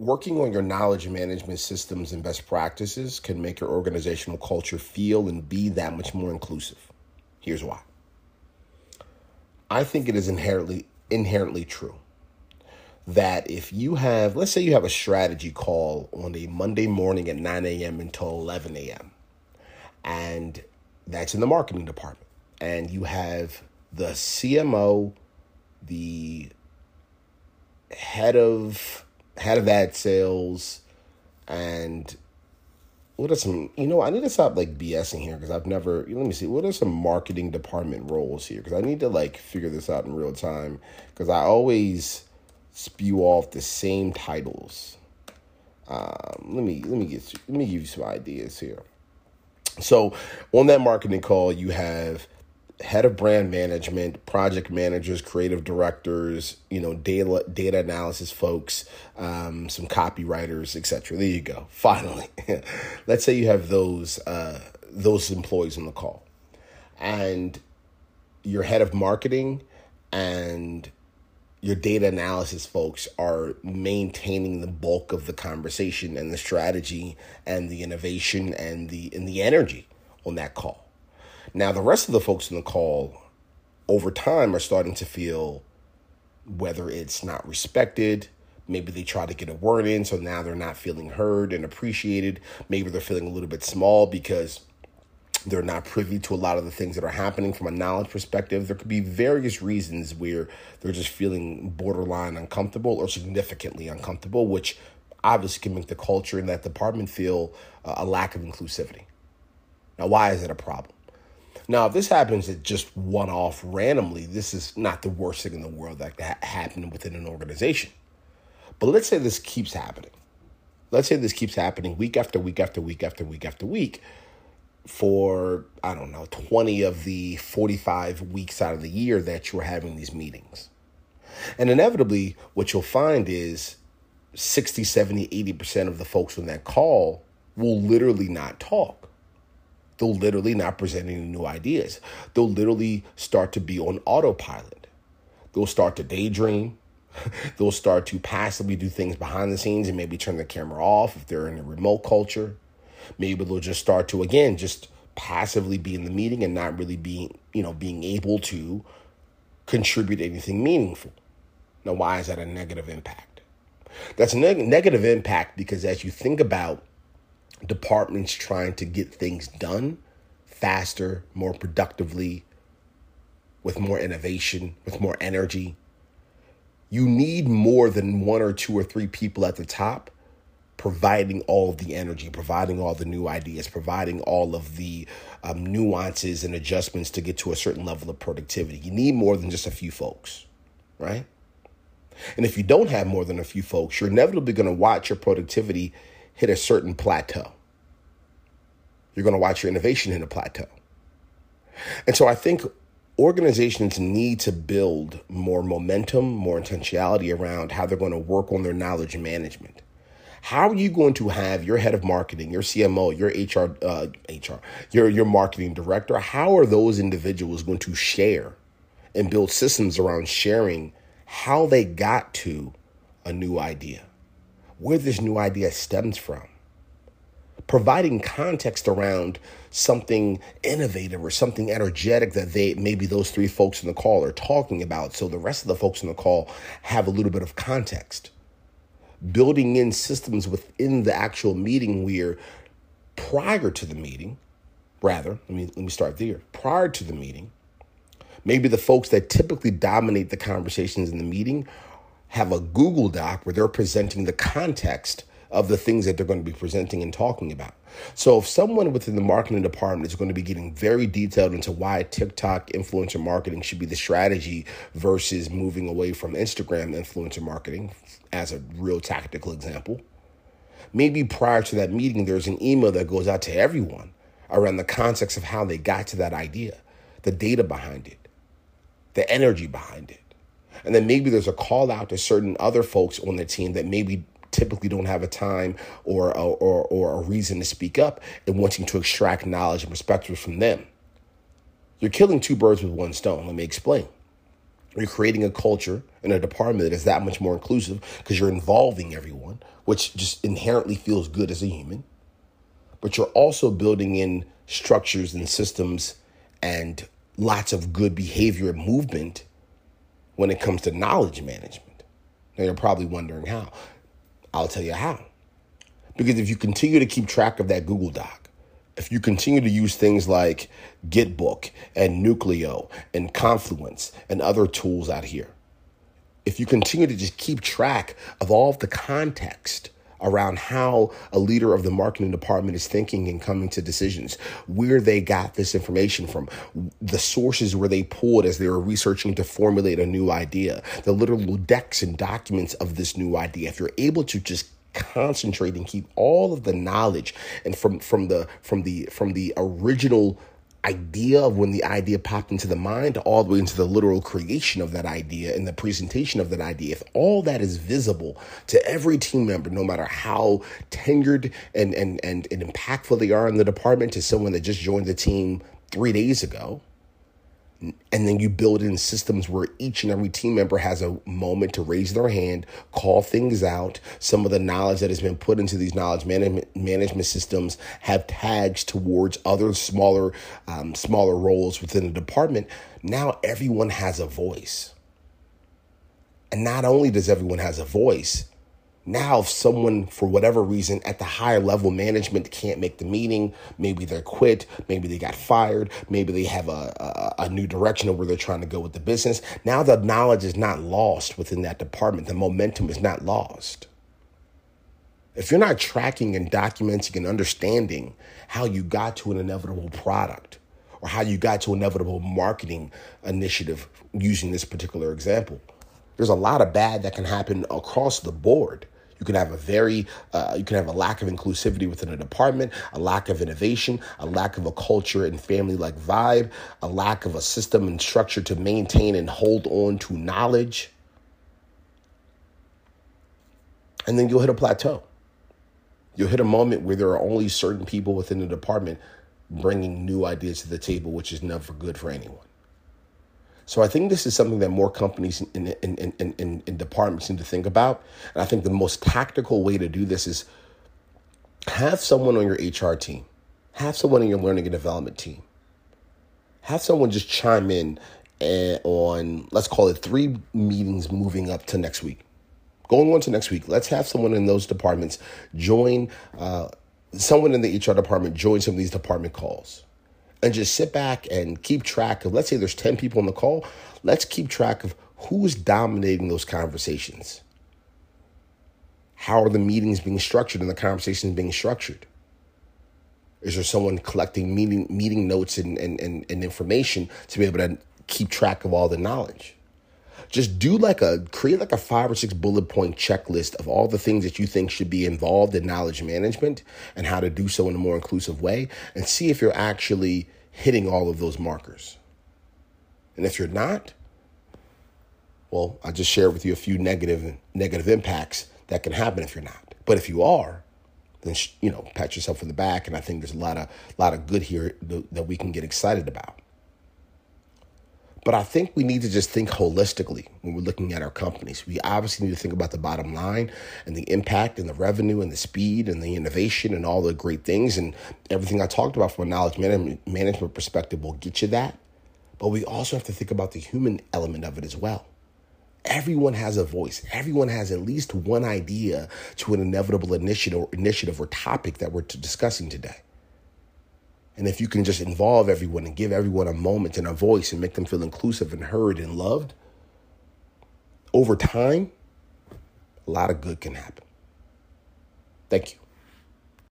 working on your knowledge management systems and best practices can make your organizational culture feel and be that much more inclusive. Here's why. I think it is inherently inherently true that if you have, let's say you have a strategy call on a Monday morning at 9 a.m. until 11 a.m., and that's in the marketing department, and you have the CMO, the head of head of ad sales, and what are some you know i need to stop like bsing here because i've never let me see what are some marketing department roles here? Because i need to like figure this out in real time because i always spew off the same titles. Um, let me let me get let me give you some ideas here. So on that marketing call you have head of brand management, project managers, creative directors, you know, data data analysis folks, um, some copywriters, etc. There you go. Finally, let's say you have those uh, those employees on the call, and your head of marketing and your data analysis folks are maintaining the bulk of the conversation and the strategy and the innovation and the and the energy on that call now, the rest of the folks in the call over time are starting to feel whether it's not respected, maybe they try to get a word in, so now they're not feeling heard and appreciated. Maybe they're feeling a little bit small because they're not privy to a lot of the things that are happening from a knowledge perspective. There could be various reasons where they're just feeling borderline uncomfortable or significantly uncomfortable, which obviously can make the culture in that department feel a lack of inclusivity. Now, why is it a problem? Now, if this happens at just one off randomly, this is not the worst thing in the world that can ha- happen within an organization. But let's say this keeps happening. Let's say this keeps happening week after week after week after week after week for, I don't know, 20 of the 45 weeks out of the year that you're having these meetings. And inevitably, what you'll find is 60, 70, 80% of the folks on that call will literally not talk they'll literally not present any new ideas. They'll literally start to be on autopilot. They'll start to daydream. they'll start to passively do things behind the scenes and maybe turn the camera off if they're in a remote culture. Maybe they'll just start to again just passively be in the meeting and not really being, you know, being able to contribute anything meaningful. Now, why is that a negative impact? That's a neg- negative impact because as you think about departments trying to get things done faster, more productively, with more innovation, with more energy. You need more than one or two or three people at the top providing all of the energy, providing all the new ideas, providing all of the um, nuances and adjustments to get to a certain level of productivity. You need more than just a few folks, right? And if you don't have more than a few folks, you're inevitably going to watch your productivity hit a certain plateau. You're going to watch your innovation hit a plateau. And so I think organizations need to build more momentum, more intentionality around how they're going to work on their knowledge management. How are you going to have your head of marketing, your CMO, your HR, uh, HR, your your marketing director? How are those individuals going to share and build systems around sharing how they got to a new idea, where this new idea stems from? providing context around something innovative or something energetic that they maybe those three folks in the call are talking about so the rest of the folks in the call have a little bit of context building in systems within the actual meeting where prior to the meeting rather let me let me start there prior to the meeting maybe the folks that typically dominate the conversations in the meeting have a google doc where they're presenting the context of the things that they're going to be presenting and talking about. So if someone within the marketing department is going to be getting very detailed into why TikTok influencer marketing should be the strategy versus moving away from Instagram influencer marketing as a real tactical example, maybe prior to that meeting there's an email that goes out to everyone around the context of how they got to that idea, the data behind it, the energy behind it. And then maybe there's a call out to certain other folks on the team that maybe typically don't have a time or, or, or a reason to speak up and wanting to extract knowledge and perspectives from them. You're killing two birds with one stone. Let me explain. You're creating a culture in a department that is that much more inclusive because you're involving everyone, which just inherently feels good as a human, but you're also building in structures and systems and lots of good behavior and movement when it comes to knowledge management. Now you're probably wondering how. I'll tell you how. Because if you continue to keep track of that Google Doc, if you continue to use things like Gitbook and Nuclino and Confluence and other tools out here, if you continue to just keep track of all of the context around how a leader of the marketing department is thinking and coming to decisions, where they got this information from, the sources where they pulled as they were researching to formulate a new idea, the literal decks and documents of this new idea. If you're able to just concentrate and keep all of the knowledge and from from the from the from the original idea of when the idea popped into the mind all the way into the literal creation of that idea and the presentation of that idea. If all that is visible to every team member no matter how tenured and and and, and impactful they are in the department to someone that just joined the team three days ago and then you build in systems where each and every team member has a moment to raise their hand, call things out. Some of the knowledge that has been put into these knowledge management management systems have tags towards other smaller um, smaller roles within the department. Now everyone has a voice, and not only does everyone has a voice, now, if someone, for whatever reason, at the higher level management can't make the meeting, maybe they're quit, maybe they got fired, maybe they have a, a, a, new direction of where they're trying to go with the business. Now, the knowledge is not lost within that department, the momentum is not lost. If you're not tracking and documenting and understanding how you got to an inevitable product or how you got to an inevitable marketing initiative using this particular example, there's a lot of bad that can happen across the board. You can have a very, uh, you can have a lack of inclusivity within a department, a lack of innovation, a lack of a culture and family like vibe, a lack of a system and structure to maintain and hold on to knowledge. And then you'll hit a plateau. You'll hit a moment where there are only certain people within the department bringing new ideas to the table, which is never good for anyone. So I think this is something that more companies and in, in, in, in, departments need to think about. And I think the most tactical way to do this is have someone on your HR team, have someone in your learning and development team, have someone just chime in eh, on, let's call it three meetings moving up to next week. Going on to next week, let's have someone in those departments join, uh, someone in the HR department join some of these department calls and just sit back and keep track of, let's say there's 10 people on the call, let's keep track of who's dominating those conversations. How are the meetings being structured and the conversations being structured? Is there someone collecting meeting meeting notes and, and, and, and information to be able to keep track of all the knowledge? Just do like a create like a five or six bullet point checklist of all the things that you think should be involved in knowledge management and how to do so in a more inclusive way and see if you're actually hitting all of those markers. And if you're not, well, I just shared with you a few negative negative impacts that can happen if you're not. But if you are, then you know, pat yourself in the back and I think there's a lot of lot of good here that we can get excited about. But I think we need to just think holistically when we're looking at our companies. We obviously need to think about the bottom line and the impact and the revenue and the speed and the innovation and all the great things and everything I talked about from a knowledge management perspective will get you that. But we also have to think about the human element of it as well. Everyone has a voice. Everyone has at least one idea to an inevitable initiative, initiative or topic that we're discussing today. And if you can just involve everyone and give everyone a moment and a voice and make them feel inclusive and heard and loved, over time, a lot of good can happen. Thank you.